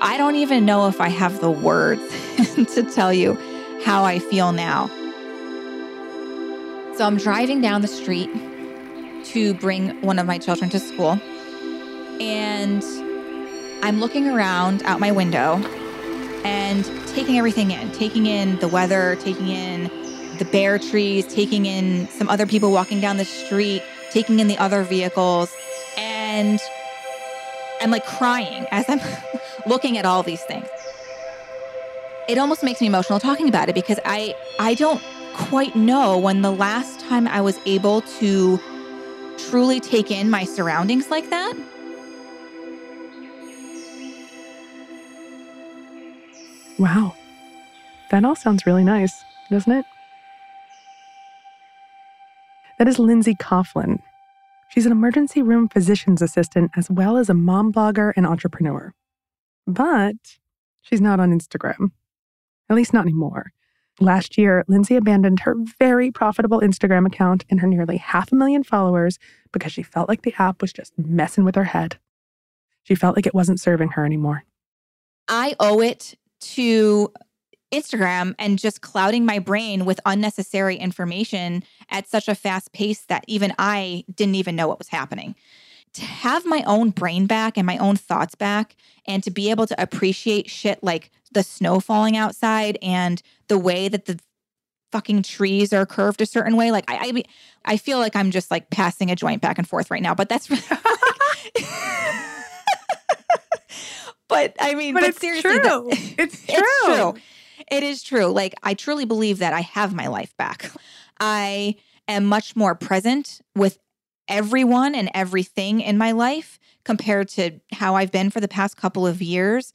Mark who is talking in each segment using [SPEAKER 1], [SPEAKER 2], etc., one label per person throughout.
[SPEAKER 1] I don't even know if I have the words to tell you how I feel now. So I'm driving down the street to bring one of my children to school. And I'm looking around out my window and taking everything in, taking in the weather, taking in the bare trees, taking in some other people walking down the street, taking in the other vehicles. And I'm like crying as I'm looking at all these things. It almost makes me emotional talking about it because I I don't quite know when the last time I was able to truly take in my surroundings like that.
[SPEAKER 2] Wow. That all sounds really nice, doesn't it? That is Lindsay Coughlin. She's an emergency room physician's assistant as well as a mom blogger and entrepreneur. But she's not on Instagram, at least not anymore. Last year, Lindsay abandoned her very profitable Instagram account and her nearly half a million followers because she felt like the app was just messing with her head. She felt like it wasn't serving her anymore.
[SPEAKER 1] I owe it to Instagram and just clouding my brain with unnecessary information at such a fast pace that even I didn't even know what was happening. To have my own brain back and my own thoughts back, and to be able to appreciate shit like the snow falling outside and the way that the fucking trees are curved a certain way. Like I, I, I feel like I'm just like passing a joint back and forth right now. But that's. but I mean,
[SPEAKER 2] but,
[SPEAKER 1] but
[SPEAKER 2] it's
[SPEAKER 1] seriously,
[SPEAKER 2] true. it's true.
[SPEAKER 1] it's true. It is true. Like, I truly believe that I have my life back. I am much more present with everyone and everything in my life compared to how I've been for the past couple of years.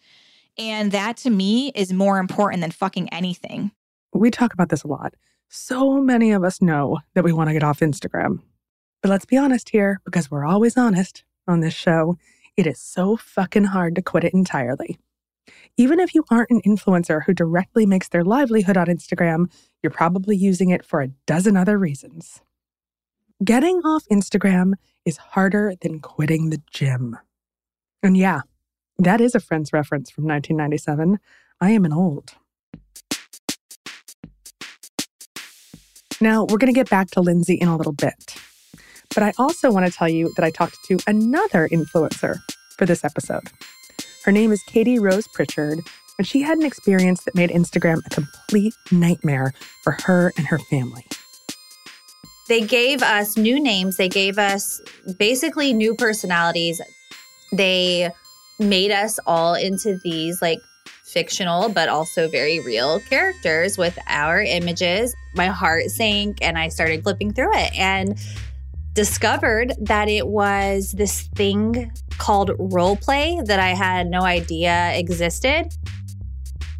[SPEAKER 1] And that to me is more important than fucking anything.
[SPEAKER 2] We talk about this a lot. So many of us know that we want to get off Instagram. But let's be honest here, because we're always honest on this show. It is so fucking hard to quit it entirely. Even if you aren't an influencer who directly makes their livelihood on Instagram, you're probably using it for a dozen other reasons. Getting off Instagram is harder than quitting the gym. And yeah, that is a Friends reference from 1997. I am an old. Now, we're going to get back to Lindsay in a little bit. But I also want to tell you that I talked to another influencer for this episode. Her name is Katie Rose Pritchard, and she had an experience that made Instagram a complete nightmare for her and her family.
[SPEAKER 3] They gave us new names, they gave us basically new personalities. They made us all into these like fictional but also very real characters with our images. My heart sank and I started flipping through it and discovered that it was this thing called role play that I had no idea existed.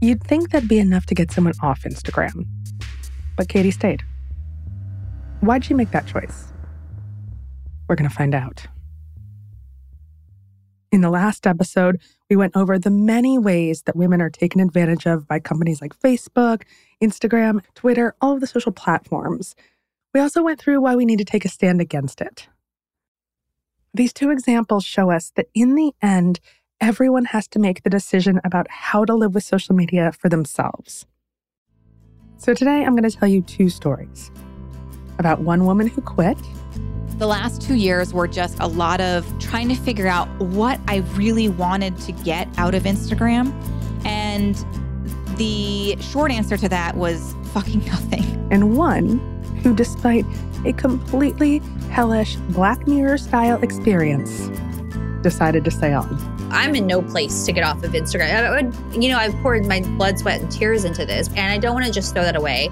[SPEAKER 2] You'd think that'd be enough to get someone off Instagram. But Katie stayed. Why'd she make that choice? We're going to find out. In the last episode, we went over the many ways that women are taken advantage of by companies like Facebook, Instagram, Twitter, all of the social platforms. We also went through why we need to take a stand against it. These two examples show us that in the end, everyone has to make the decision about how to live with social media for themselves. So today, I'm going to tell you two stories about one woman who quit
[SPEAKER 1] The last two years were just a lot of trying to figure out what I really wanted to get out of Instagram. And the short answer to that was fucking nothing.
[SPEAKER 2] and one who, despite a completely hellish Black Mirror style experience, decided to stay on.
[SPEAKER 3] I'm in no place to get off of Instagram. I would, you know, I've poured my blood, sweat, and tears into this, and I don't want to just throw that away.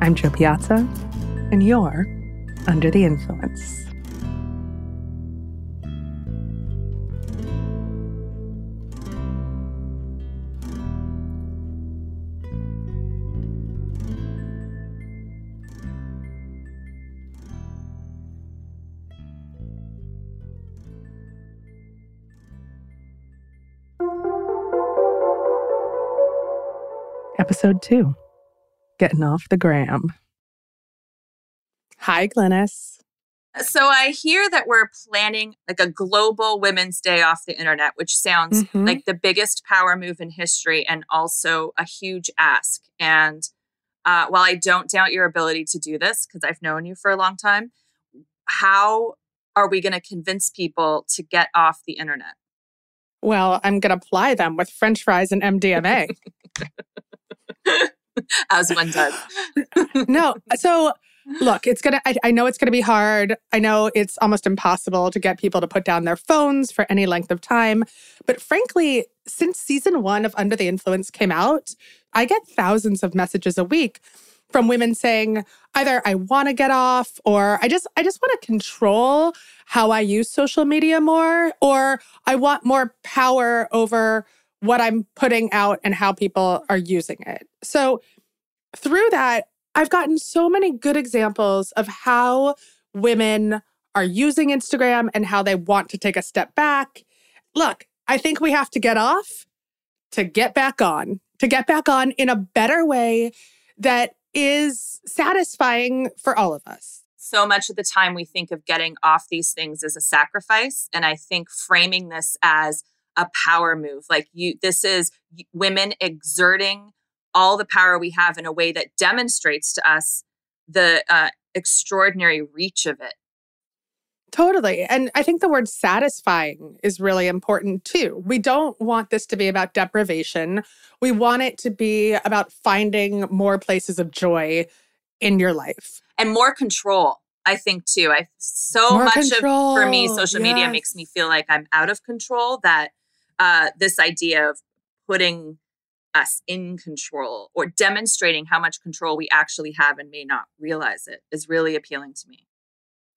[SPEAKER 2] I'm Jo Piazza, and you're Under the Influence. Episode 2 Getting Off the Gram. Hi, Glennis.
[SPEAKER 4] So I hear that we're planning like a global Women's Day off the internet, which sounds
[SPEAKER 2] Mhm.
[SPEAKER 4] like the biggest power move in history and also a huge ask. And uh, while I don't doubt your ability to do this, because I've known you for a long time, how are we going to convince people to get off the internet?
[SPEAKER 2] Well, I'm going to ply them with french fries and MDMA.
[SPEAKER 4] As one does.
[SPEAKER 2] no. So look, it's going to, I know it's to be hard. I know it's almost impossible to get people to put down their phones for any length of time. But frankly, since season one of Under the Influence came out, I get thousands of messages a week from women saying either I want to get off or I just I just want to control how I use social media more or I want more power over what I'm putting out and how people are using it. So through that I've gotten so many good examples of how women are using Instagram and how they want to take a step back. Look, I think we have to get off to get back on, to get back on in a better way that is satisfying for all of us.
[SPEAKER 4] So much of the time we think of getting off these things as a sacrifice. And I think framing this as a power move, like you, this is women exerting all the power we have in a way that demonstrates to us the uh, extraordinary reach of it.
[SPEAKER 2] Totally. And I think the word satisfying is really important too. We don't want this to be about deprivation. We want it to be about finding more places of joy in your life
[SPEAKER 4] and more control. I think too. I so
[SPEAKER 2] More
[SPEAKER 4] much of for me, social media makes me feel like I'm out of control. That uh, this idea of putting us in control or demonstrating how much control we actually have and may not realize it is really appealing to me.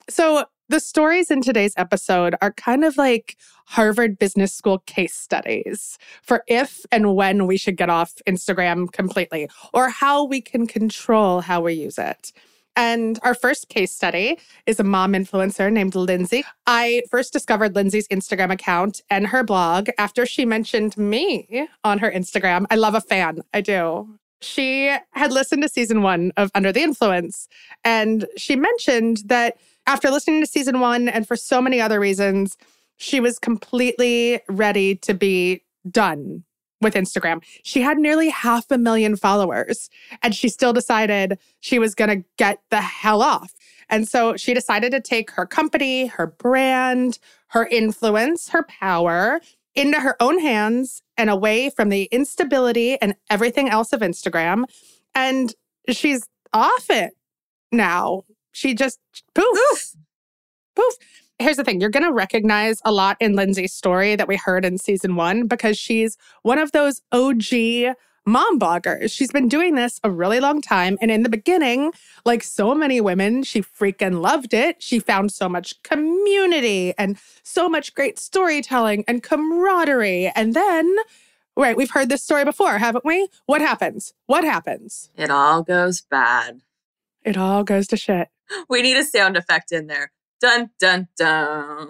[SPEAKER 2] So, the stories in today's episode are kind of like Harvard Business School case studies for if and when we should get off Instagram completely or how we can control how we use it. And our first case study is a mom influencer named Lindsay. I first discovered Lindsay's Instagram account and her blog after she mentioned me on her Instagram. I love a fan, I do. She had listened to season one of Under the Influence, and she mentioned that after listening to season one and for so many other reasons, she was completely ready to be done with Instagram. She had nearly half a million followers, and she still decided she was going to get the hell off. And so she decided to take her company, her brand, her influence, her power into her own hands and away from the instability and everything else of Instagram. And she's off it now. She just poof,
[SPEAKER 4] Oof.
[SPEAKER 2] poof. Here's the thing you're going to recognize a lot in Lindsay's story that we heard in season one because she's one of those OG mom bloggers. She's been doing this a really long time. And in the beginning, like so many women, she freaking loved it. She found so much community and so much great storytelling and camaraderie. And then, right, we've heard this story before, haven't we? What happens? What happens?
[SPEAKER 4] It all goes bad.
[SPEAKER 2] It all goes to shit.
[SPEAKER 4] We need a sound effect in there. Dun dun dun.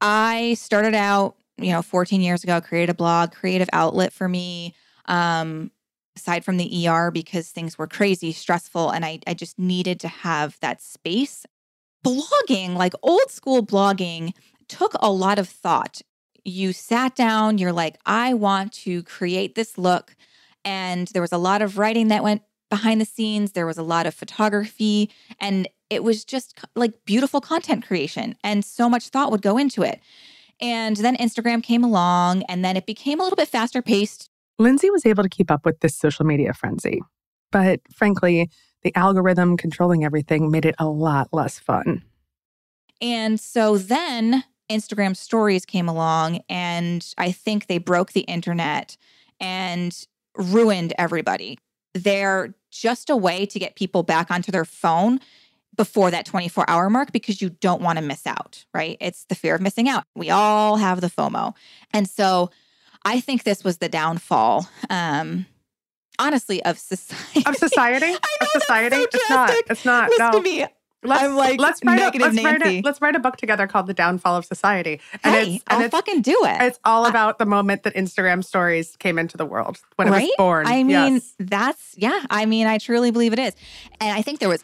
[SPEAKER 1] I started out, you know, 14 years ago, created a blog, creative outlet for me. Um, aside from the ER, because things were crazy, stressful, and I, I just needed to have that space. Blogging, like old school blogging, took a lot of thought. You sat down, you're like, I want to create this look. And there was a lot of writing that went behind the scenes, there was a lot of photography, and it was just like beautiful content creation. And so much thought would go into it. And then Instagram came along, and then it became a little bit faster paced.
[SPEAKER 2] Lindsay was able to keep up with this social media frenzy. But frankly, the algorithm controlling everything made it a lot less fun.
[SPEAKER 1] And so then Instagram stories came along, and I think they broke the internet and ruined everybody. They're just a way to get people back onto their phone before that 24 hour mark because you don't want to miss out, right? It's the fear of missing out. We all have the FOMO. And so I think this was the downfall, um, honestly, of society.
[SPEAKER 2] Of society?
[SPEAKER 1] I know,
[SPEAKER 2] of society?
[SPEAKER 1] that's so
[SPEAKER 2] it's not. It's not.
[SPEAKER 1] Listen
[SPEAKER 2] no.
[SPEAKER 1] to me.
[SPEAKER 2] Let's,
[SPEAKER 1] I'm like
[SPEAKER 2] let's write, a,
[SPEAKER 1] negative
[SPEAKER 2] let's, write
[SPEAKER 1] Nancy.
[SPEAKER 2] a, let's write a book together called The Downfall of Society. And
[SPEAKER 1] hey,
[SPEAKER 2] it's and
[SPEAKER 1] I'll
[SPEAKER 2] it's,
[SPEAKER 1] fucking do it.
[SPEAKER 2] it's all about the moment that Instagram stories came into the world when it
[SPEAKER 1] right?
[SPEAKER 2] was born.
[SPEAKER 1] I mean,
[SPEAKER 2] Yes.
[SPEAKER 1] that's yeah. I mean, I truly believe it is, and I think there was,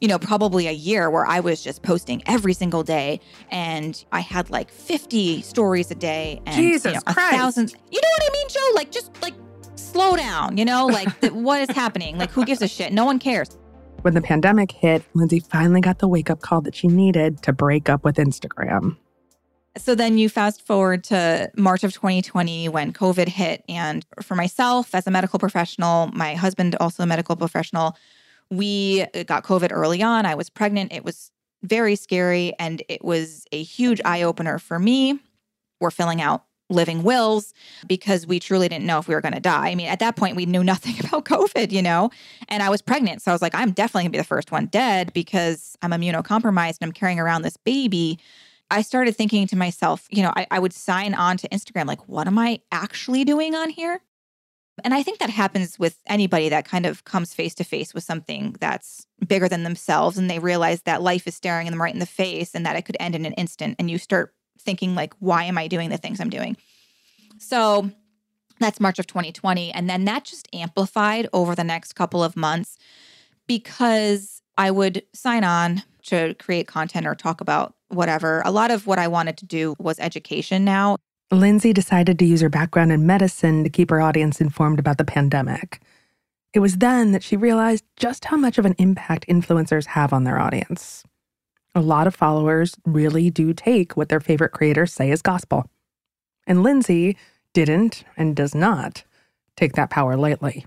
[SPEAKER 1] you know, probably a year where I was just posting every single day, and I had like fifty stories a day, and
[SPEAKER 2] Jesus
[SPEAKER 1] you know, a
[SPEAKER 2] Christ.
[SPEAKER 1] thousand. You know what I mean, Jo? Like just like slow down. You know, like th- what is happening? Like who gives a shit? No one cares.
[SPEAKER 2] When the pandemic hit, Lindsay finally got the wake up call that she needed to break up with Instagram.
[SPEAKER 1] So then you fast forward to March of 2020 when COVID hit. And for myself, as a medical professional, my husband, also a medical professional, we got COVID early on. I was pregnant. It was very scary. And it was a huge eye opener for me. We're filling out living wills because we truly didn't know if we were going to die. I mean, at that point, we knew nothing about COVID, you know? And I was pregnant. So I was like, I'm definitely going to be the first one dead because I'm immunocompromised and I'm carrying around this baby. I started thinking to myself, you know, I, I would sign on to Instagram, like, what am I actually doing on here? And I think that happens with anybody that kind of comes face to face with something that's bigger than themselves and they realize that life is staring them right in the face and that it could end in an instant. And you start thinking, like, why am I doing the things I'm doing? So that's March of 2020. And then that just amplified over the next couple of months because I would sign on to create content or talk about whatever. A lot of what I wanted to do was education now.
[SPEAKER 2] Lindsay decided to use her background in medicine to keep her audience informed about the pandemic. It was then that she realized just how much of an impact influencers have on their audience. A lot of followers really do take what their favorite creators say as gospel. And Lindsay didn't and does not take that power lightly.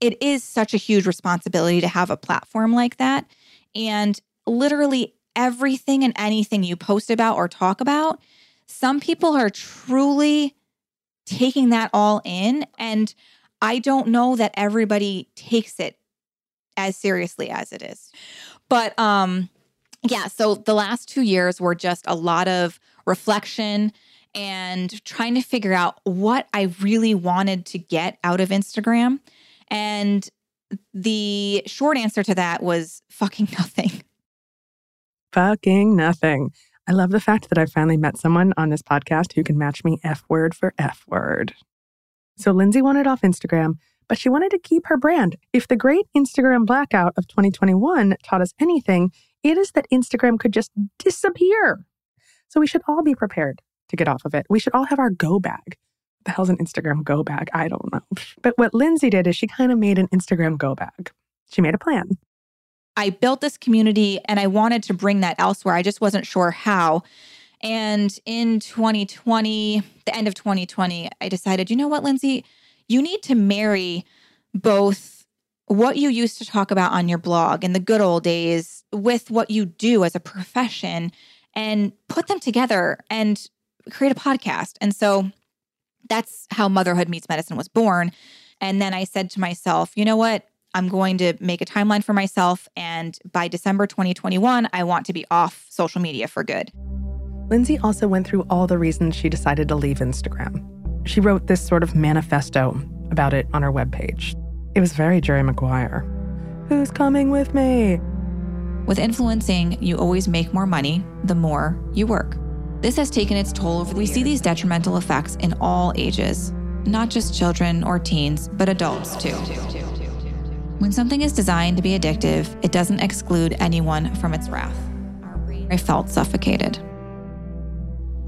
[SPEAKER 1] It is such a huge responsibility to have a platform like that. And literally everything and anything you post about or talk about, some people are truly taking that all in. And I don't know that everybody takes it as seriously as it is. But um yeah, so the last 2 years were just a lot of reflection and trying to figure out what I really wanted to get out of Instagram. And the short answer to that was fucking nothing.
[SPEAKER 2] Fucking nothing. I love the fact that I finally met someone on this podcast who can match me F word for F word. So Lindsay wanted off Instagram, but she wanted to keep her brand. If the great Instagram blackout of 2021 taught us anything, it is that Instagram could just disappear. So we should all be prepared to get off of it. We should all have our go bag. What the hell's an Instagram go bag? I don't know. But what Lindsay did is she kind of made an Instagram go bag. She made a plan.
[SPEAKER 1] I built this community and I wanted to bring that elsewhere. I just wasn't sure how. And in 2020, the end of 2020, I decided, you know what, Lindsay, you need to marry both what you used to talk about on your blog in the good old days with what you do as a profession and put them together and create a podcast. And so that's how Motherhood Meets Medicine was born. And then I said to myself, you know what? I'm going to make a timeline for myself. And by December 2021, I want to be off social media for good.
[SPEAKER 2] Lindsay also went through all the reasons she decided to leave Instagram. She wrote this sort of manifesto about it on her webpage. It was very Jerry Maguire. Who's coming with me?
[SPEAKER 1] With influencing, you always make more money the more you work. This has taken its toll over the We see these detrimental effects in all ages, not just children or teens, but adults too. When something is designed to be addictive, it doesn't exclude anyone from its wrath. I felt suffocated.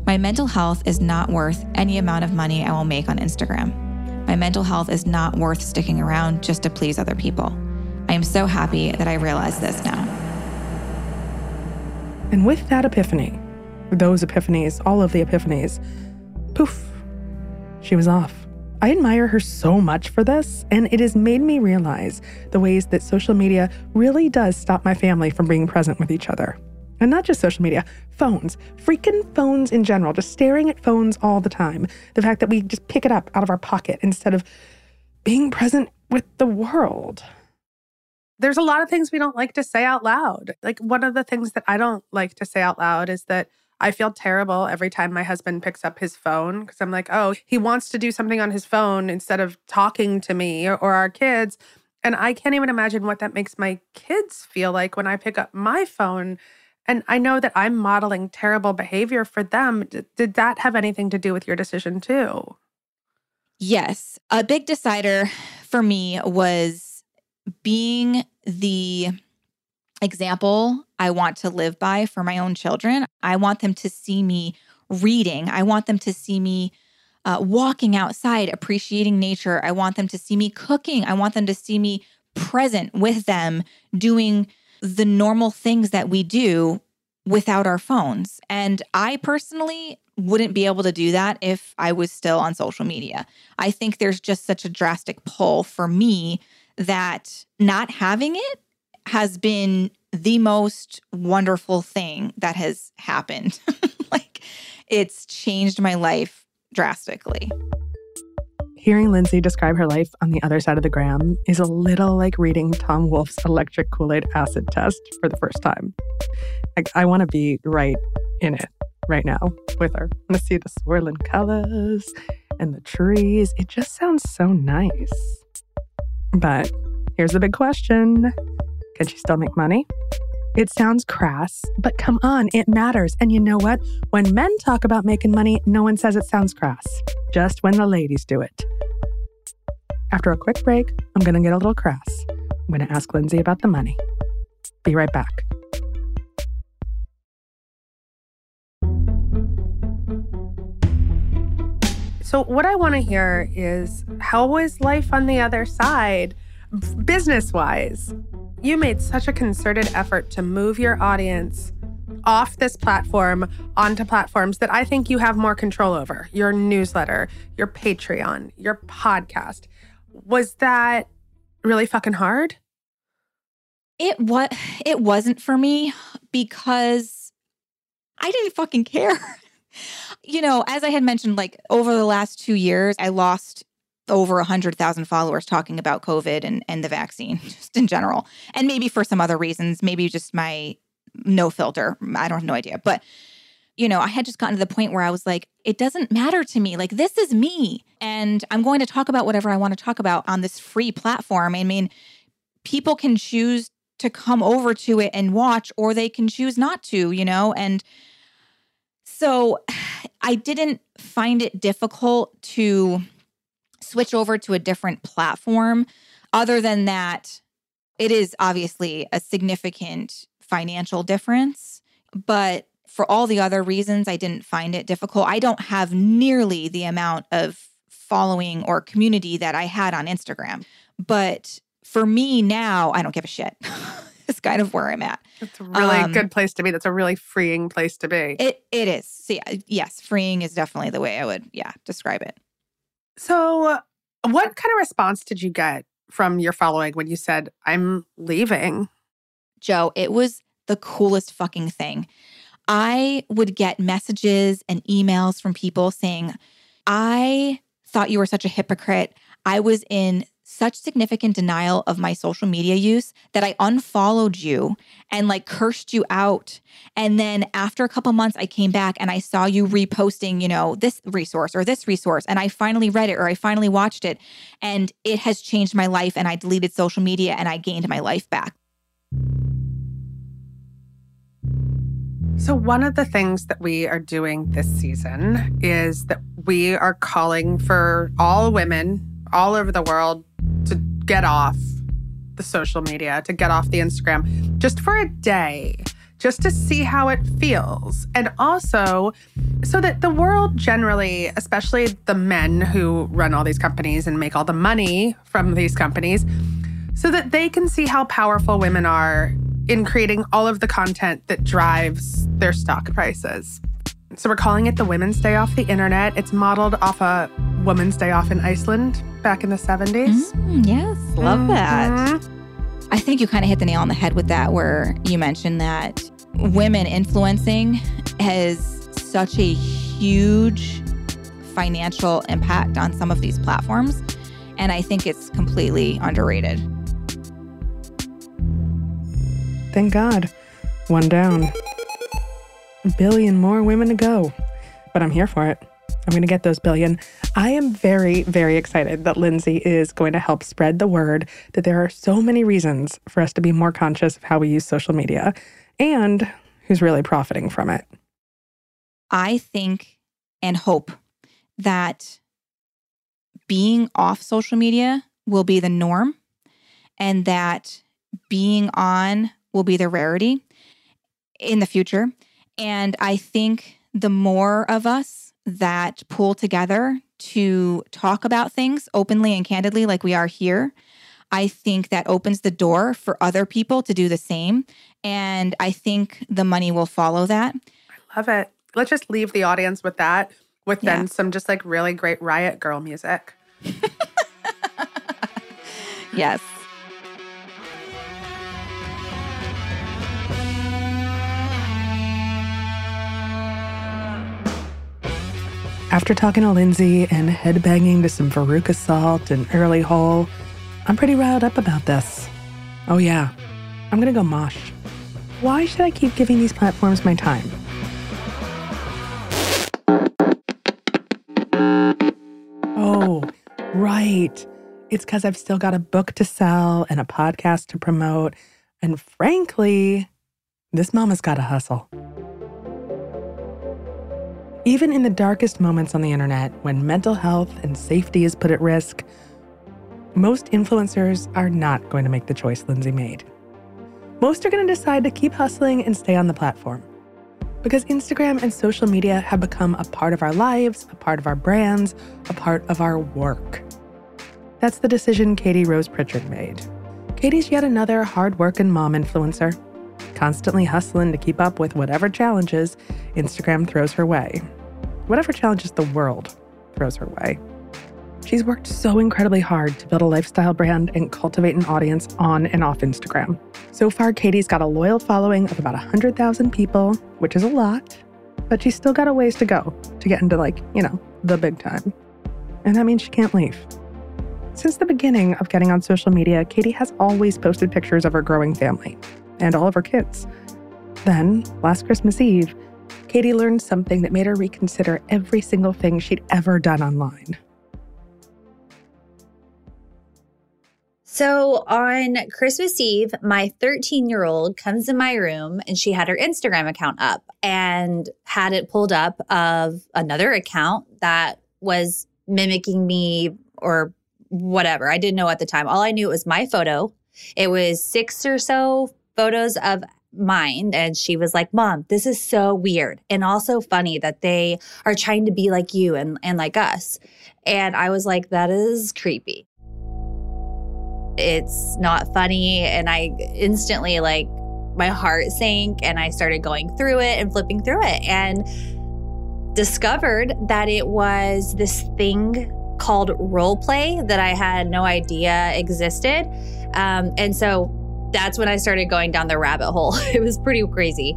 [SPEAKER 1] My mental health is not worth any amount of money I will make on Instagram. My mental health is not worth sticking around just to please other people. I am so happy that I realize this now.
[SPEAKER 2] And with that epiphany, those epiphanies, all of the epiphanies, poof, she was off. I admire her so much for this, and it has made me realize the ways that social media really does stop my family from being present with each other. And not just social media, phones, freaking phones in general, just staring at phones all the time. The fact that we just pick it up out of our pocket instead of being present with the world. There's a lot of things we don't like to say out loud. Like, one of the things that I don't like to say out loud is that I feel terrible every time my husband picks up his phone because I'm like, oh, he wants to do something on his phone instead of talking to me or, or our kids. And I can't even imagine what that makes my kids feel like when I pick up my phone. And I know that I'm modeling terrible behavior for them. D- did that have anything to do with your decision too?
[SPEAKER 1] Yes. A big decider for me was being the example I want to live by for my own children. I want them to see me reading, I want them to see me. Uh, walking outside, appreciating nature. I want them to see me cooking. I want them to see me present with them, doing the normal things that we do without our phones. And I personally wouldn't be able to do that if I was still on social media. I think there's just such a drastic pull for me that not having it has been the most wonderful thing that has happened. like it's changed my life drastically.
[SPEAKER 2] Hearing Lindsay describe her life on the other side of the gram is a little like reading Tom Wolfe's electric Kool Aid acid test for the first time. Like, I want to be right in it right now with her. I want to see the swirling colors and the trees. It just sounds so nice. But here's the big question Can she still make money? It sounds crass, but come on, it matters. And you know what? When men talk about making money, no one says it sounds crass, just when the ladies do it. After a quick break, I'm going to get a little crass. I'm going to ask Lindsay about the money. Be right back. So, what I want to hear is how was life on the other side, business wise? You made such a concerted effort to move your audience off this platform onto platforms that I think you have more control over your newsletter, your Patreon, your podcast. Was that really fucking hard?
[SPEAKER 1] It what it wasn't for me because I didn't fucking care. you know, as I had mentioned, like over the last two years, I lost over 100,000 followers talking about COVID and, and the vaccine, just in general. And maybe for some other reasons, maybe just my no filter. I don't have no idea. But, you know, I had just gotten to the point where I was like, it doesn't matter to me. Like, this is me. And I'm going to talk about whatever I want to talk about on this free platform. I mean, people can choose to come over to it and watch, or they can choose not to, you know? And, so I didn't find it difficult to switch over to a different platform. Other than that, it is obviously a significant financial difference. But for all the other reasons, I didn't find it difficult. I don't have nearly the amount of following or community that I had on Instagram. But for me now, I don't give a shit. It's kind of where I'm at.
[SPEAKER 2] It's a really um, good place to be. That's a really freeing place to be.
[SPEAKER 1] It it is. So yeah, yes, freeing is definitely the way I would yeah describe it.
[SPEAKER 2] So, what kind of response did you get from your following when you said I'm leaving?
[SPEAKER 1] Jo, it was the coolest fucking thing. I would get messages and emails from people saying, "I thought you were such a hypocrite. I was in such significant denial of my social media use that I unfollowed you and like cursed you out. And then after a couple months, I came back and I saw you reposting, you know, this resource or this resource. And I finally read it or I finally watched it. And it has changed my life. And I deleted social media and I gained my life back.
[SPEAKER 2] So, one of the things that we are doing this season is that we are calling for all women all over the world get off the social media, to get off the Instagram just for a day, just to see how it feels. And also so that the world generally, especially the men who run all these companies and make all the money from these companies, so that they can see how powerful women are in creating all of the content that drives their stock prices. So we're calling it the Women's Day Off the Internet. It's modeled off a Women's Day Off in Iceland back in the 70s.
[SPEAKER 1] Mm, yes, love mm-hmm. that. I think you kind of hit the nail on the head with that, where you mentioned that women influencing has such a huge financial impact on some of these platforms. And I think it's completely underrated.
[SPEAKER 2] Thank God. One down. Billion more women to go. But I'm here for it. I'm going to get those billion. I am very, very excited that Lindsay is going to help spread the word that there are so many reasons for us to be more conscious of how we use social media and who's really profiting from it.
[SPEAKER 1] I think and hope that being off social media will be the norm and that being on will be the rarity in the future. And I think the more of us that pull together to talk about things openly and candidly, like we are here, I think that opens the door for other people to do the same. And I think the money will follow that.
[SPEAKER 2] I love it. Let's just leave the audience with that, with
[SPEAKER 1] Yeah.
[SPEAKER 2] then some just like really great Riot Grrrl music.
[SPEAKER 1] Yes.
[SPEAKER 2] After talking to Lindsay and headbanging to some Veruca Salt and Early Hole, I'm pretty riled up about this. Oh, yeah, I'm gonna go mosh. Why should I keep giving these platforms my time? Oh, right. It's because I've still got a book to sell and a podcast to promote. And frankly, this mama's got to hustle. Even in the darkest moments on the internet, when mental health and safety is put at risk, most influencers are not going to make the choice Lindsay made. Most are going to decide to keep hustling and stay on the platform. Because Instagram and social media have become a part of our lives, a part of our brands, a part of our work. That's the decision Katie Rose Pritchard made. Katie's yet another hard-working mom influencer, constantly hustling to keep up with whatever challenges Instagram throws her way. Whatever challenges the world throws her way. She's worked so incredibly hard to build a lifestyle brand and cultivate an audience on and off Instagram. So far, Katie's got a loyal following of about 100,000 people, which is a lot, but she's still got a ways to go to get into, like, you know, the big time. And that means she can't leave. Since the beginning of getting on social media, Katie has always posted pictures of her growing family and all of her kids. Then, last Christmas Eve, Katie learned something that made her reconsider every single thing she'd ever done online.
[SPEAKER 3] So on Christmas Eve, my 13 year old comes in my room and she had her Instagram account up and had it pulled up of another account that was mimicking me or whatever. I didn't know at the time. All I knew was my photo. It was six or so photos of mine. And she was like, Mom, this is so weird and also funny that they are trying to be like you and, and like us. And I was like, That is creepy it's not funny and i instantly like my heart sank and i started going through it and flipping through it and discovered that it was this thing called role play that i had no idea existed um, and so that's when i started going down the rabbit hole it was pretty crazy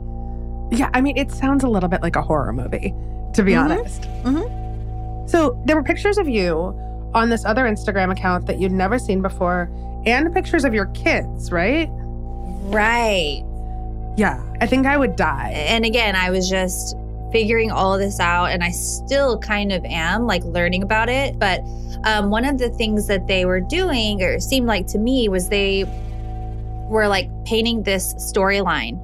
[SPEAKER 2] Yeah, I mean, it sounds a little bit like a horror movie, to be
[SPEAKER 3] Mhm.
[SPEAKER 2] honest.
[SPEAKER 3] Mhm.
[SPEAKER 2] So there were pictures of you on this other Instagram account that you'd never seen before, and pictures of your kids, right?
[SPEAKER 3] right
[SPEAKER 2] Yeah, I think I would die.
[SPEAKER 3] and again, I was just figuring all of this out, and I still kind of am like learning about it. But um, one of the things that they were doing, or seemed like to me, was they were like painting this storyline.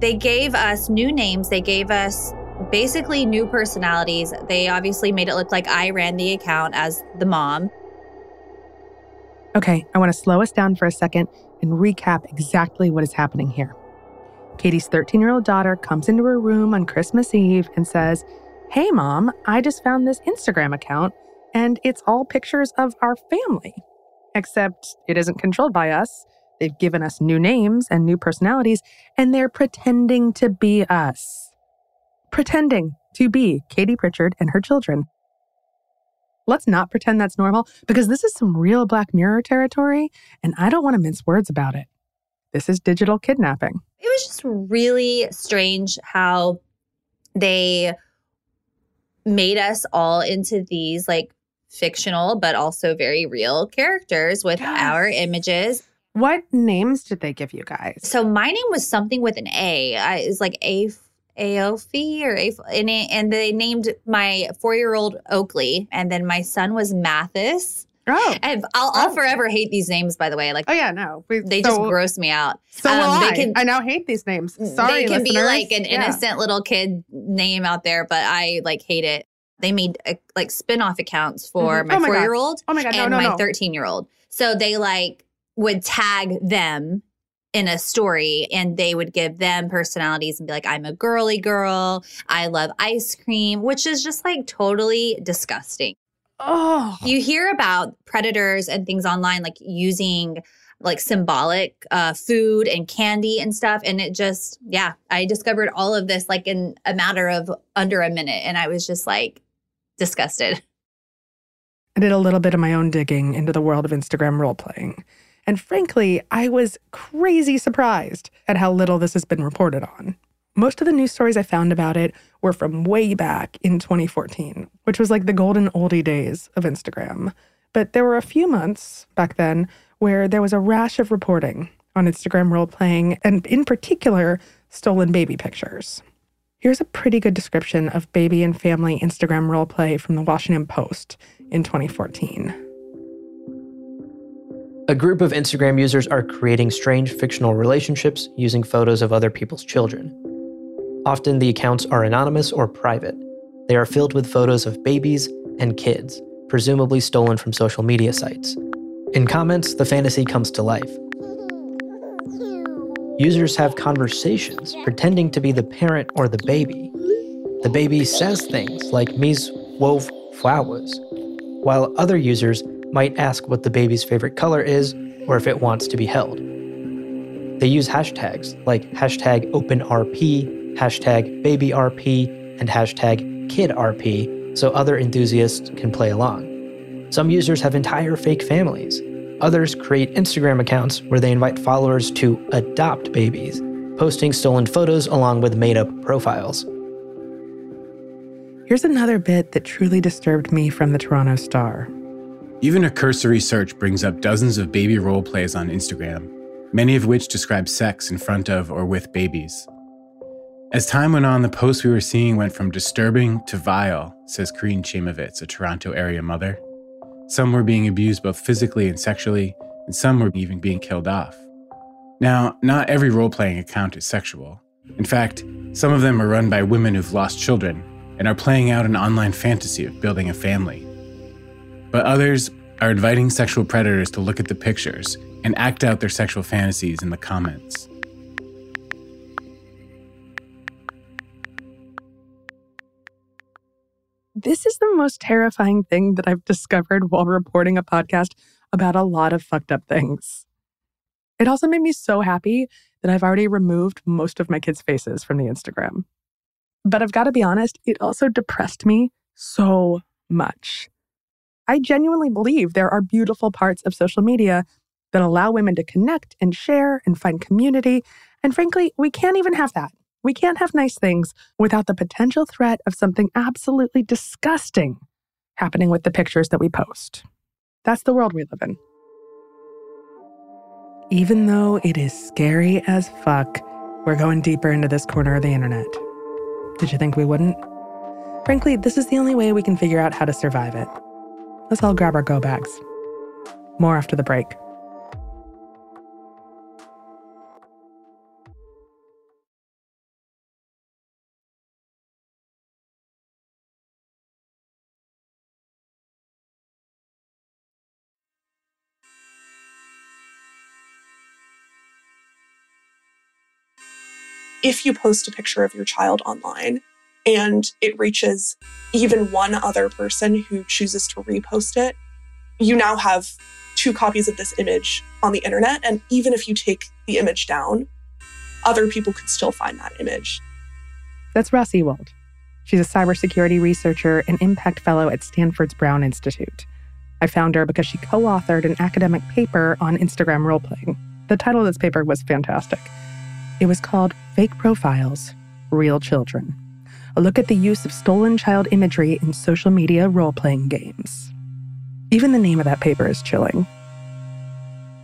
[SPEAKER 3] They gave us new names, they gave us basically new personalities. They obviously made it look like I ran the account as the mom.
[SPEAKER 2] Okay, I want to slow us down for a second and recap exactly what is happening here. Katie's 13 year old daughter comes into her room on Christmas Eve and says, Hey, mom, I just found this Instagram account and it's all pictures of our family. Except it isn't controlled by us. They've given us new names and new personalities, and they're pretending to be us. Pretending to be Katie Pritchard and her children. Let's not pretend that's normal because this is some real Black Mirror territory, and I don't want to mince words about it. This is digital kidnapping.
[SPEAKER 3] it was just really strange how they made us all into these like fictional but also very real characters with
[SPEAKER 2] Yes.
[SPEAKER 3] our images.
[SPEAKER 2] What names did they give you guys?
[SPEAKER 3] So my name was something with an A. I, it's like A Aofi or Af- and, and they named my four year old Oakley, and then my son was Mathis.
[SPEAKER 2] Oh,
[SPEAKER 3] And I'll, I'll
[SPEAKER 2] Oh.
[SPEAKER 3] forever hate these names, by the way. Like
[SPEAKER 2] oh yeah, no. We,
[SPEAKER 3] they
[SPEAKER 2] so,
[SPEAKER 3] just gross me out.
[SPEAKER 2] So will
[SPEAKER 3] um, they
[SPEAKER 2] I.
[SPEAKER 3] can-
[SPEAKER 2] I now hate these names. Sorry,
[SPEAKER 3] they can be like an
[SPEAKER 2] Yeah.
[SPEAKER 3] innocent little kid name out there, but I like hate it. They made uh, like spin off accounts for
[SPEAKER 2] Mhm.
[SPEAKER 3] my
[SPEAKER 2] Oh my
[SPEAKER 3] four year old
[SPEAKER 2] Oh my god, no,
[SPEAKER 3] and
[SPEAKER 2] no,
[SPEAKER 3] my
[SPEAKER 2] no.
[SPEAKER 3] 13 year old. So they like would tag them in a story and they would give them personalities and be like, I'm a girly girl. I love ice cream, which is just like totally disgusting.
[SPEAKER 2] Oh,
[SPEAKER 3] You hear about predators and things online, like using like symbolic uh, food and candy and stuff. And it just, yeah, I discovered all of this like in a matter of under a minute. And I was just like disgusted.
[SPEAKER 2] I did a little bit of my own digging into the world of Instagram role playing. And frankly, I was crazy surprised at how little this has been reported on. Most of the news stories I found about it were from way back in 2014, which was like the golden oldie days of Instagram. But there were a few months back then where there was a rash of reporting on Instagram role playing, and in particular, stolen baby pictures. Here's a pretty good description of baby and family Instagram role play from the Washington Post in 2014.
[SPEAKER 5] A group of Instagram users are creating strange fictional relationships using photos of other people's children. Often the accounts are anonymous or private. They are filled with photos of babies and kids, presumably stolen from social media sites. In comments, the fantasy comes to life. Users have conversations pretending to be the parent or the baby. The baby says things like Mies wove flowers, while other users might ask what the baby's favorite color is or if it wants to be held. They use hashtags like hashtag OpenRP, hashtag BabyRP, and hashtag KidRP so other enthusiasts can play along. Some users have entire fake families. Others create Instagram accounts where they invite followers to adopt babies, posting stolen photos along with made up profiles.
[SPEAKER 2] Here's another bit that truly disturbed me from the Toronto Star.
[SPEAKER 6] Even a cursory search brings up dozens of baby role plays on Instagram, many of which describe sex in front of or with babies. As time went on, the posts we were seeing went from disturbing to vile, says Karine Chimovitz, a Toronto area mother. Some were being abused both physically and sexually, and some were even being killed off. Now, not every role playing account is sexual. In fact, some of them are run by women who've lost children and are playing out an online fantasy of building a family. But others are inviting sexual predators to look at the pictures and act out their sexual fantasies in the comments.
[SPEAKER 2] This is the most terrifying thing that I've discovered while reporting a podcast about a lot of fucked up things. It also made me so happy that I've already removed most of my kids' faces from the Instagram. But I've got to be honest, it also depressed me so much. I genuinely believe there are beautiful parts of social media that allow women to connect and share and find community. And frankly, we can't even have that. We can't have nice things without the potential threat of something absolutely disgusting happening with the pictures that we post. That's the world we live in. Even though it is scary as fuck, we're going deeper into this corner of the internet. Did you think we wouldn't? Frankly, this is the only way we can figure out how to survive it. Let's all grab our go bags. More after the break.
[SPEAKER 7] if you post a picture of your child online and it reaches even one other person who chooses to repost it, you now have two copies of this image on the internet. And even if you take the image down, other people could still find that image.
[SPEAKER 2] That's Ross Ewald. She's a cybersecurity researcher and impact fellow at Stanford's Brown Institute. I found her because she co authored an academic paper on Instagram roleplaying. The title of this paper was fantastic. It was called Fake Profiles Real Children a look at the use of stolen child imagery in social media role playing games. Even the name of that paper is chilling.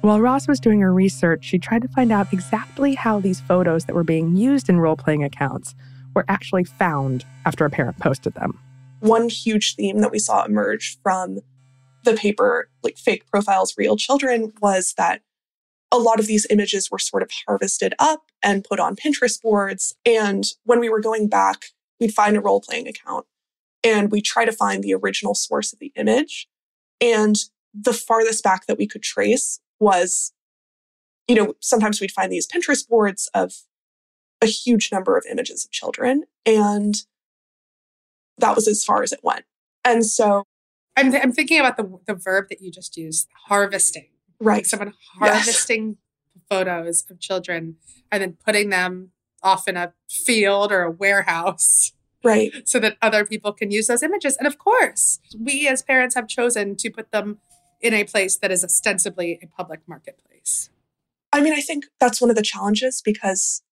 [SPEAKER 2] While Ross was doing her research, she tried to find out exactly how these photos that were being used in role playing accounts were actually found after a parent posted them.
[SPEAKER 7] One huge theme that we saw emerge from the paper, like fake profiles, real children, was that a lot of these images were sort of harvested up and put on Pinterest boards. And when we were going back, we'd find a role playing account and we try to find the original source of the image. And the farthest back that we could trace was, you know, sometimes we'd find these Pinterest boards of a huge number of images of children. And that was as far as it went. And so
[SPEAKER 8] I'm, I'm thinking about the, the verb that you just used harvesting.
[SPEAKER 7] Right.
[SPEAKER 8] Like someone harvesting yes. photos of children and then putting them off in a field or a warehouse.
[SPEAKER 7] Right.
[SPEAKER 8] So that other people can use those images. And of course, we as parents have chosen to put them in a place that is ostensibly a public marketplace.
[SPEAKER 7] I mean, I think that's one of the challenges because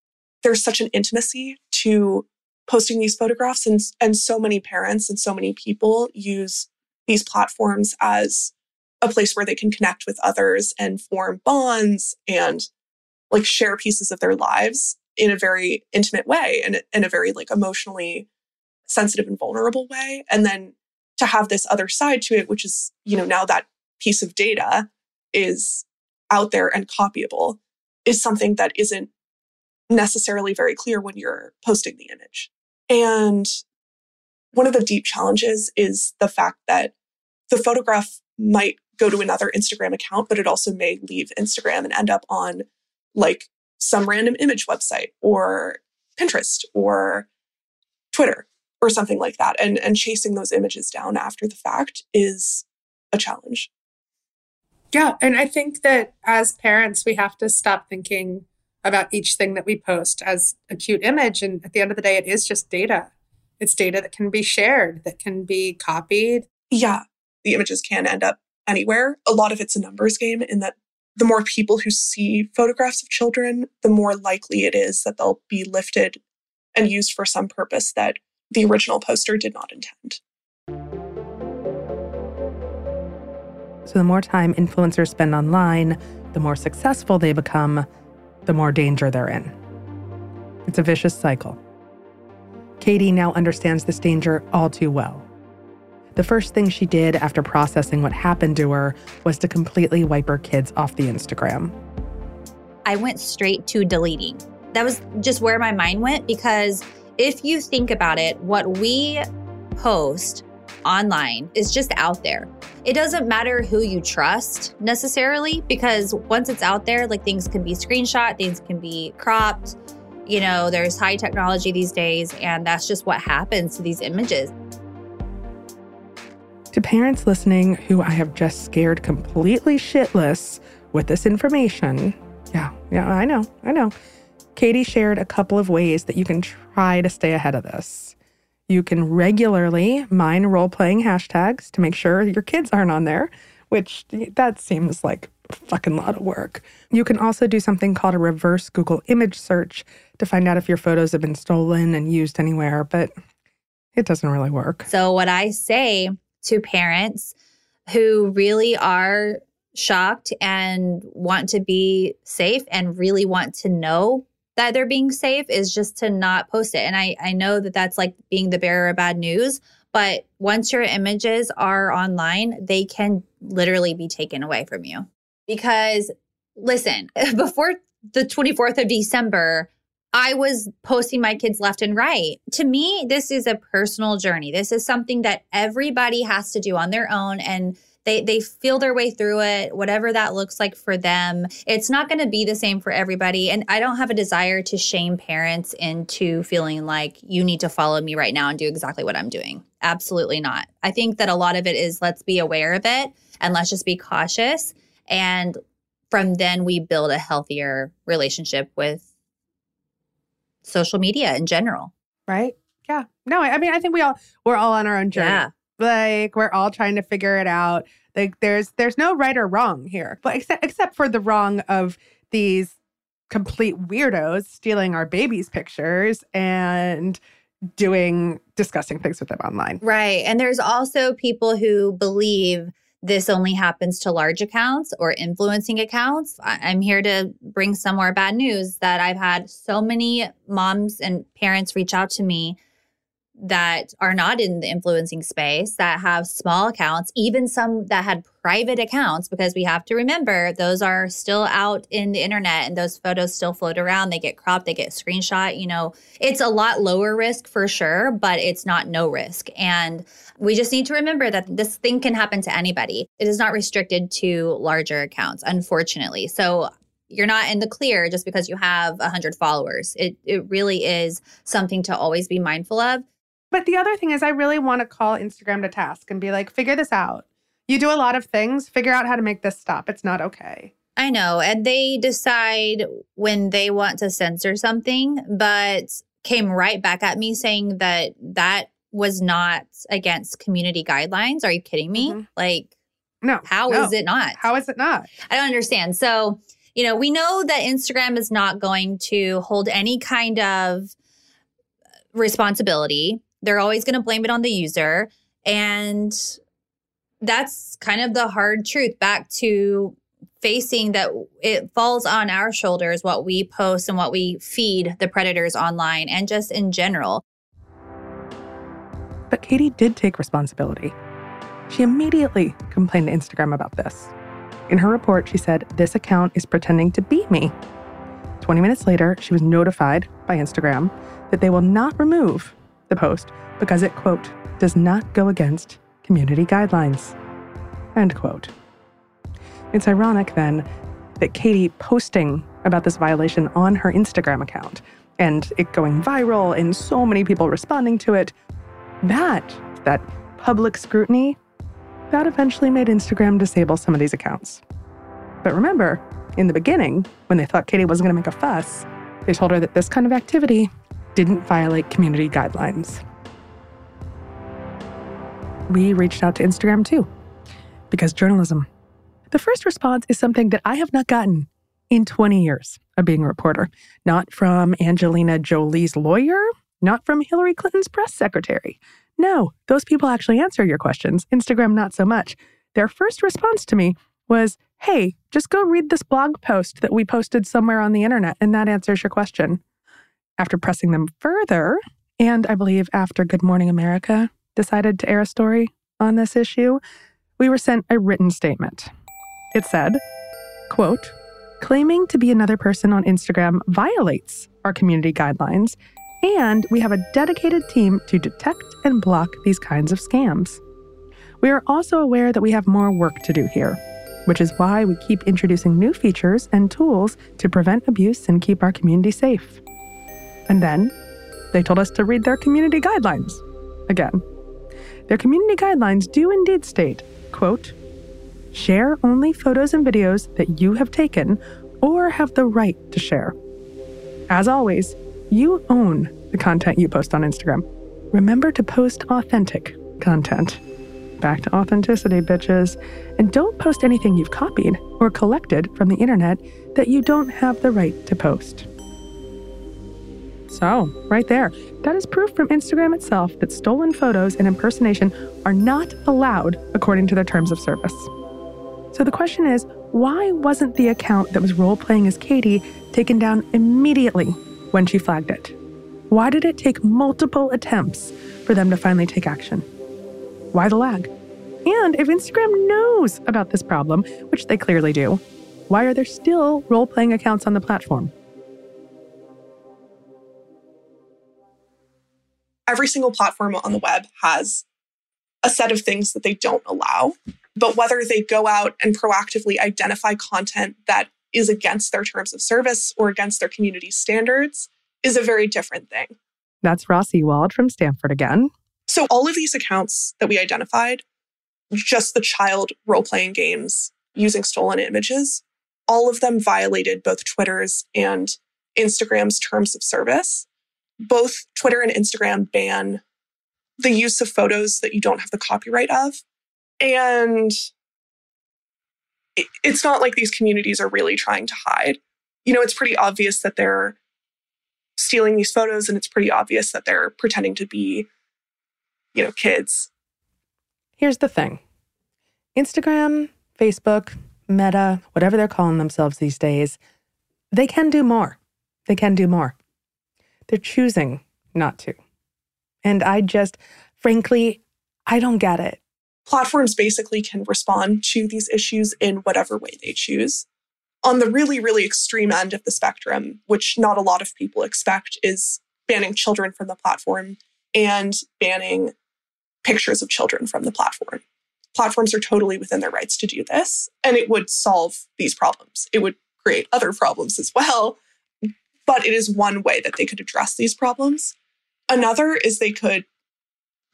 [SPEAKER 7] there's such an intimacy to posting these photographs and and so many parents and so many people use these platforms as a place where they can connect with others and form bonds and like share pieces of their lives in a very intimate way and in a very like emotionally sensitive and vulnerable way. And then to have this other side to it which is you know now that piece of data is out there and copyable is something that isn't necessarily very clear when you're posting the image. And one of the deep challenges is the fact that the photograph might go to another Instagram account, but it also may leave Instagram and end up on like some random image website or Pinterest or Twitter or something like that. And, and chasing those images down after the fact is a challenge.
[SPEAKER 8] Yeah. And I think that as parents, we have to stop thinking about each thing that we post as a cute image. And at the end of the day, it is just data. It's data that can be shared, that can be copied.
[SPEAKER 7] Yeah the images can end up anywhere. A lot of it's a numbers game in that the more people who see photographs of children, the more likely it is that they'll be lifted and used for some purpose that the original poster did not intend.
[SPEAKER 2] So, the more time influencers spend online, the more successful they become, the more danger they're in. It's a vicious cycle. Katie now understands this danger all too well. The first thing she did after processing what happened to her was to completely wipe her kids off the Instagram.
[SPEAKER 3] I went straight to deleting. That was just where my mind went because if you think about it, what we post online is just out there. It doesn't matter who you trust necessarily because once it's out there, like things can be screenshot, things can be cropped. You know, there's high technology these days, and that's just what happens to these images.
[SPEAKER 2] To parents listening who I have just scared completely shitless with this information, yeah, yeah, I know, I know. Katie shared a couple of ways that you can try to stay ahead of this. You can regularly mine role playing hashtags to make sure your kids aren't on there, which that seems like a fucking lot of work. You can also do something called a reverse Google image search to find out if your photos have been stolen and used anywhere, but it doesn't really work.
[SPEAKER 3] So, what I say to parents who really are shocked and want to be safe and really want to know that they're being safe is just to not post it. And I, I know that that's like being the bearer of bad news, but once your images are online, they can literally be taken away from you. Because listen, before the 24th of December, I was posting my kids left and right. To me, this is a personal journey. This is something that everybody has to do on their own and they they feel their way through it, whatever that looks like for them. It's not going to be the same for everybody and I don't have a desire to shame parents into feeling like you need to follow me right now and do exactly what I'm doing. Absolutely not. I think that a lot of it is let's be aware of it and let's just be cautious and from then we build a healthier relationship with social media in general.
[SPEAKER 8] Right? Yeah. No, I mean, I think we all we're all on our own journey.
[SPEAKER 3] Yeah.
[SPEAKER 8] Like we're all trying to figure it out. Like there's there's no right or wrong here, but except except for the wrong of these complete weirdos stealing our babies' pictures and doing disgusting things with them online.
[SPEAKER 3] Right. And there's also people who believe this only happens to large accounts or influencing accounts. I'm here to bring some more bad news that I've had so many moms and parents reach out to me that are not in the influencing space that have small accounts, even some that had private accounts, because we have to remember those are still out in the internet and those photos still float around. They get cropped, they get screenshot. You know, it's a lot lower risk for sure, but it's not no risk. And we just need to remember that this thing can happen to anybody. It is not restricted to larger accounts, unfortunately. So you're not in the clear just because you have 100 followers. It, it really is something to always be mindful of.
[SPEAKER 8] But the other thing is, I really want to call Instagram to task and be like, figure this out. You do a lot of things, figure out how to make this stop. It's not okay.
[SPEAKER 3] I know. And they decide when they want to censor something, but came right back at me saying that that was not against community guidelines. Are you kidding me?
[SPEAKER 8] Mhm.
[SPEAKER 3] Like,
[SPEAKER 8] No.
[SPEAKER 3] how is
[SPEAKER 8] no.
[SPEAKER 3] it not?
[SPEAKER 8] How is it not?
[SPEAKER 3] I don't understand. So, you know, we know that Instagram is not going to hold any kind of responsibility. They're always going to blame it on the user. And that's kind of the hard truth back to facing that it falls on our shoulders what we post and what we feed the predators online and just in general.
[SPEAKER 2] But Katie did take responsibility. She immediately complained to Instagram about this. In her report, she said, This account is pretending to be me. 20 minutes later, she was notified by Instagram that they will not remove the post because it, quote, does not go against community guidelines, end quote. It's ironic then that Katie posting about this violation on her Instagram account and it going viral and so many people responding to it, that, that public scrutiny, that eventually made Instagram disable some of these accounts. But remember, in the beginning, when they thought Katie wasn't going to make a fuss, they told her that this kind of activity didn't violate community guidelines. We reached out to Instagram too, because journalism. The first response is something that I have not gotten in 20 years of being a reporter. Not from Angelina Jolie's lawyer, not from Hillary Clinton's press secretary. No, those people actually answer your questions. Instagram, not so much. Their first response to me was, hey, just go read this blog post that we posted somewhere on the internet, and that answers your question. After pressing them further, and I believe after Good Morning America decided to air a story on this issue, we were sent a written statement. It said, quote, claiming to be another person on Instagram violates our community guidelines, and we have a dedicated team to detect and block these kinds of scams. We are also aware that we have more work to do here, which is why we keep introducing new features and tools to prevent abuse and keep our community safe. And then they told us to read their community guidelines. Again, their community guidelines do indeed state, quote, share only photos and videos that you have taken or have the right to share. As always, you own the content you post on Instagram. Remember to post authentic content. Back to authenticity, bitches. And don't post anything you've copied or collected from the internet that you don't have the right to post. So, right there, that is proof from Instagram itself that stolen photos and impersonation are not allowed according to their terms of service. So the question is why wasn't the account that was role playing as Katie taken down immediately when she flagged it? Why did it take multiple attempts for them to finally take action? Why the lag? And if Instagram knows about this problem, which they clearly do, why are there still role playing accounts on the platform?
[SPEAKER 7] every single platform on the web has a set of things that they don't allow. But whether they go out and proactively identify content that is against their terms of service or against their community standards is a very different thing.
[SPEAKER 2] That's Ross Ewald from Stanford again.
[SPEAKER 7] So, all of these accounts that we identified, just the child role playing games using stolen images, all of them violated both Twitter's and Instagram's terms of service. Both Twitter and Instagram ban the use of photos that you don't have the copyright of. And it- it's not like these communities are really trying to hide. You know, it's pretty obvious that they're stealing these photos and it's pretty obvious that they're pretending to be, you know, kids.
[SPEAKER 2] Here's the thing Instagram, Facebook, Meta, whatever they're calling themselves these days, they can do more. They can do more. They're choosing not to. And I just, frankly, I don't get it.
[SPEAKER 7] Platforms basically can respond to these issues in whatever way they choose. On the really, really extreme end of the spectrum, which not a lot of people expect, is banning children from the platform and banning pictures of children from the platform. Platforms are totally within their rights to do this, and it would solve these problems. It would create other problems as well, but it is one way that they could address these problems. Another is they could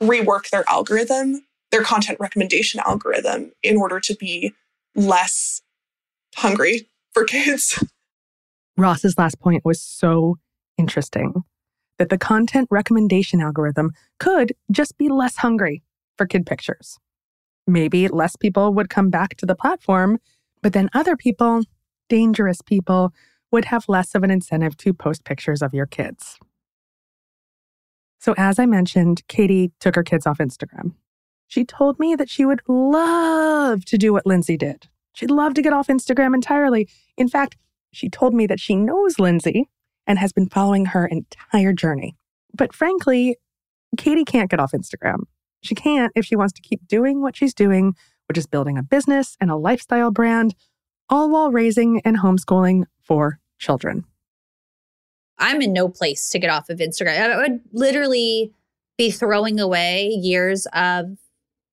[SPEAKER 7] rework their algorithm, their content recommendation algorithm, in order to be less hungry for kids.
[SPEAKER 2] Ross's last point was so interesting that the content recommendation algorithm could just be less hungry for kid pictures. Maybe less people would come back to the platform, but then other people, dangerous people, would have less of an incentive to post pictures of your kids. So, as I mentioned, Katie took her kids off Instagram. She told me that she would love to do what Lindsay did. She'd love to get off Instagram entirely. In fact, she told me that she knows Lindsay and has been following her entire journey. But frankly, Katie can't get off Instagram. She can't if she wants to keep doing what she's doing, which is building a business and a lifestyle brand, all while raising and homeschooling four children.
[SPEAKER 3] I'm in no place to get off of Instagram. I would literally be throwing away years of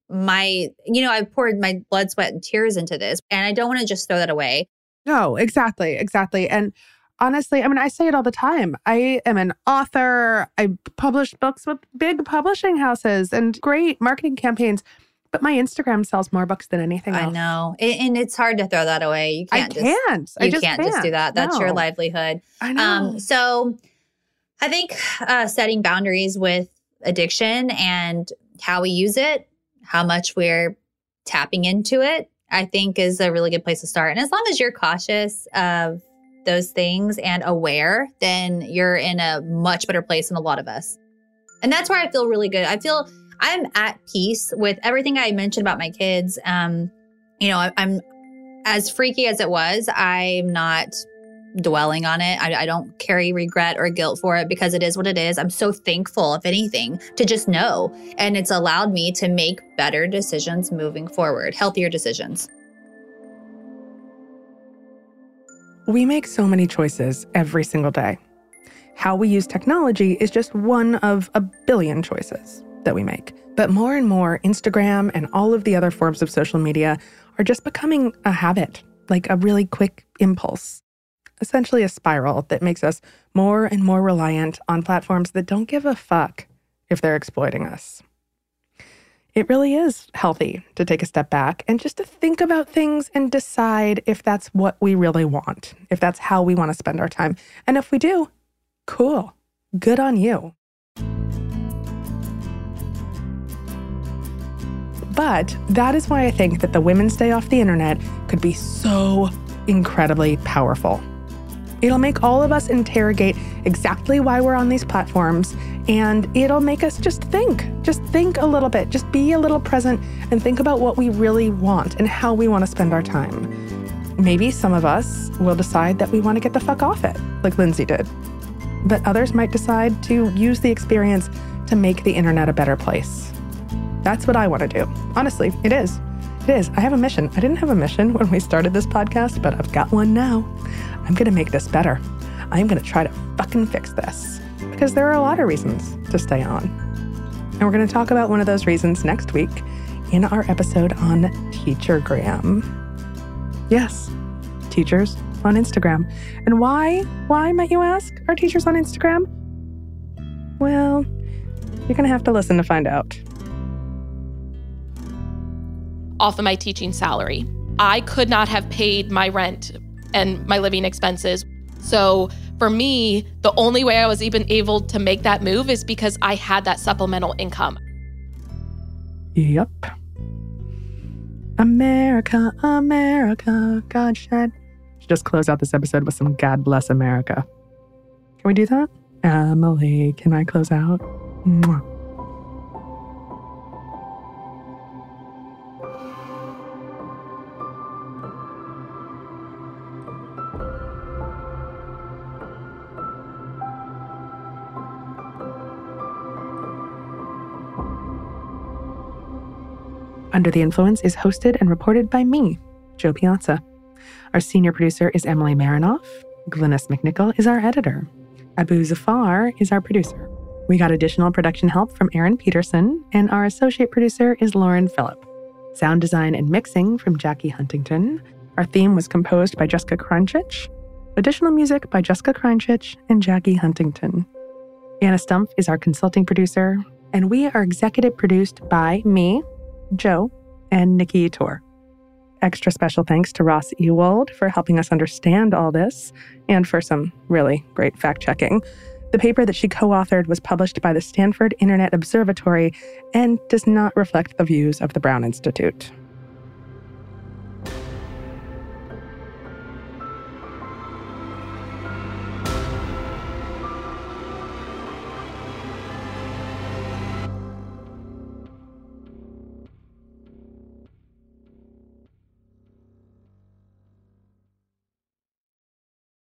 [SPEAKER 3] my, you know, I've poured my blood, sweat, and tears into this, and I don't want to just throw that away.
[SPEAKER 2] No, exactly, exactly. And honestly, I mean, I say it all the time. I am an author. I publish books with big publishing houses and great marketing campaigns. But my Instagram sells more books than anything else.
[SPEAKER 3] I know, and it's hard to throw that away. You
[SPEAKER 2] I
[SPEAKER 3] can't. Just,
[SPEAKER 2] can't. I
[SPEAKER 3] you
[SPEAKER 2] just
[SPEAKER 3] can't, just do that. That's your livelihood.
[SPEAKER 2] I know.
[SPEAKER 3] Um, so I think uh, setting boundaries with addiction and how we use it, how much we're tapping into it, I think is a really good place to start. And as long as you're cautious of those things and aware, then you're in a much better place than a lot of us. And that's where I feel really good. I feel I'm at peace with everything I mentioned about my kids. Um, you know, I, I'm as freaky as it was, I'm not dwelling on it. I, I don't carry regret or guilt for it because it is what it is. I'm so thankful, if anything, to just know. And it's allowed me to make better decisions moving forward, healthier decisions.
[SPEAKER 2] We make so many choices every single day. How we use technology is just one of a billion choices that we make. But more and more, Instagram and all of the other forms of social media are just becoming a habit, like a really quick impulse. Essentially, a spiral that makes us more and more reliant on platforms that don't give a fuck if they're exploiting us. It really is healthy to take a step back and just to think about things and decide if that's what we really want, if that's how we want to spend our time. And if we do, cool. Good on you. But that is why I think that the Women's Day off the internet could be so incredibly powerful. It'll make all of us interrogate exactly why we're on these platforms, and it'll make us just think. Just think a little bit, just be a little present, and think about what we really want and how we want to spend our time. Maybe some of us will decide that we want to get the fuck off it, like Lindsay did. But others might decide to use the experience to make the internet a better place. That's what I want to do. Honestly, it is. It is. I have a mission. I didn't have a mission when we started this podcast, but I've got one now. I'm going to make this better. I'm going to try to fucking fix this because there are a lot of reasons to stay on. And we're going to talk about one of those reasons next week in our episode on Teachergram. Yes, teachers on Instagram. And why? Why, might you ask, are teachers on Instagram? Well, you're going to have to listen to find out.
[SPEAKER 9] Off of my teaching salary. I could not have paid my rent and my living expenses. So for me, the only way I was even able to make that move is because I had that supplemental income.
[SPEAKER 2] Yep. America, America, God shed. Just close out this episode with some God bless America. Can we do that? Emily, can I close out? Mwah. Under the Influence is hosted and reported by me, Jo Piazza. Our senior producer is Emily Marinoff. Glynis MacNicol is our editor. Abu Zafar is our producer. We got additional production help from Aaron Peterson, and our associate producer is Lauren Phillip. Sound design and mixing from Jackie Huntington. Our theme was composed by Jessica Krunchich. Additional music by Jessica Krunchich and Jackie Huntington. Anna Stumpf is our consulting producer, and we are executive produced by me, Jo, and Nikki Tor. Extra special thanks to Ross Ewald for helping us understand all this and for some really great fact checking. The paper that she co authored was published by the Stanford Internet Observatory and does not reflect the views of the Brown Institute.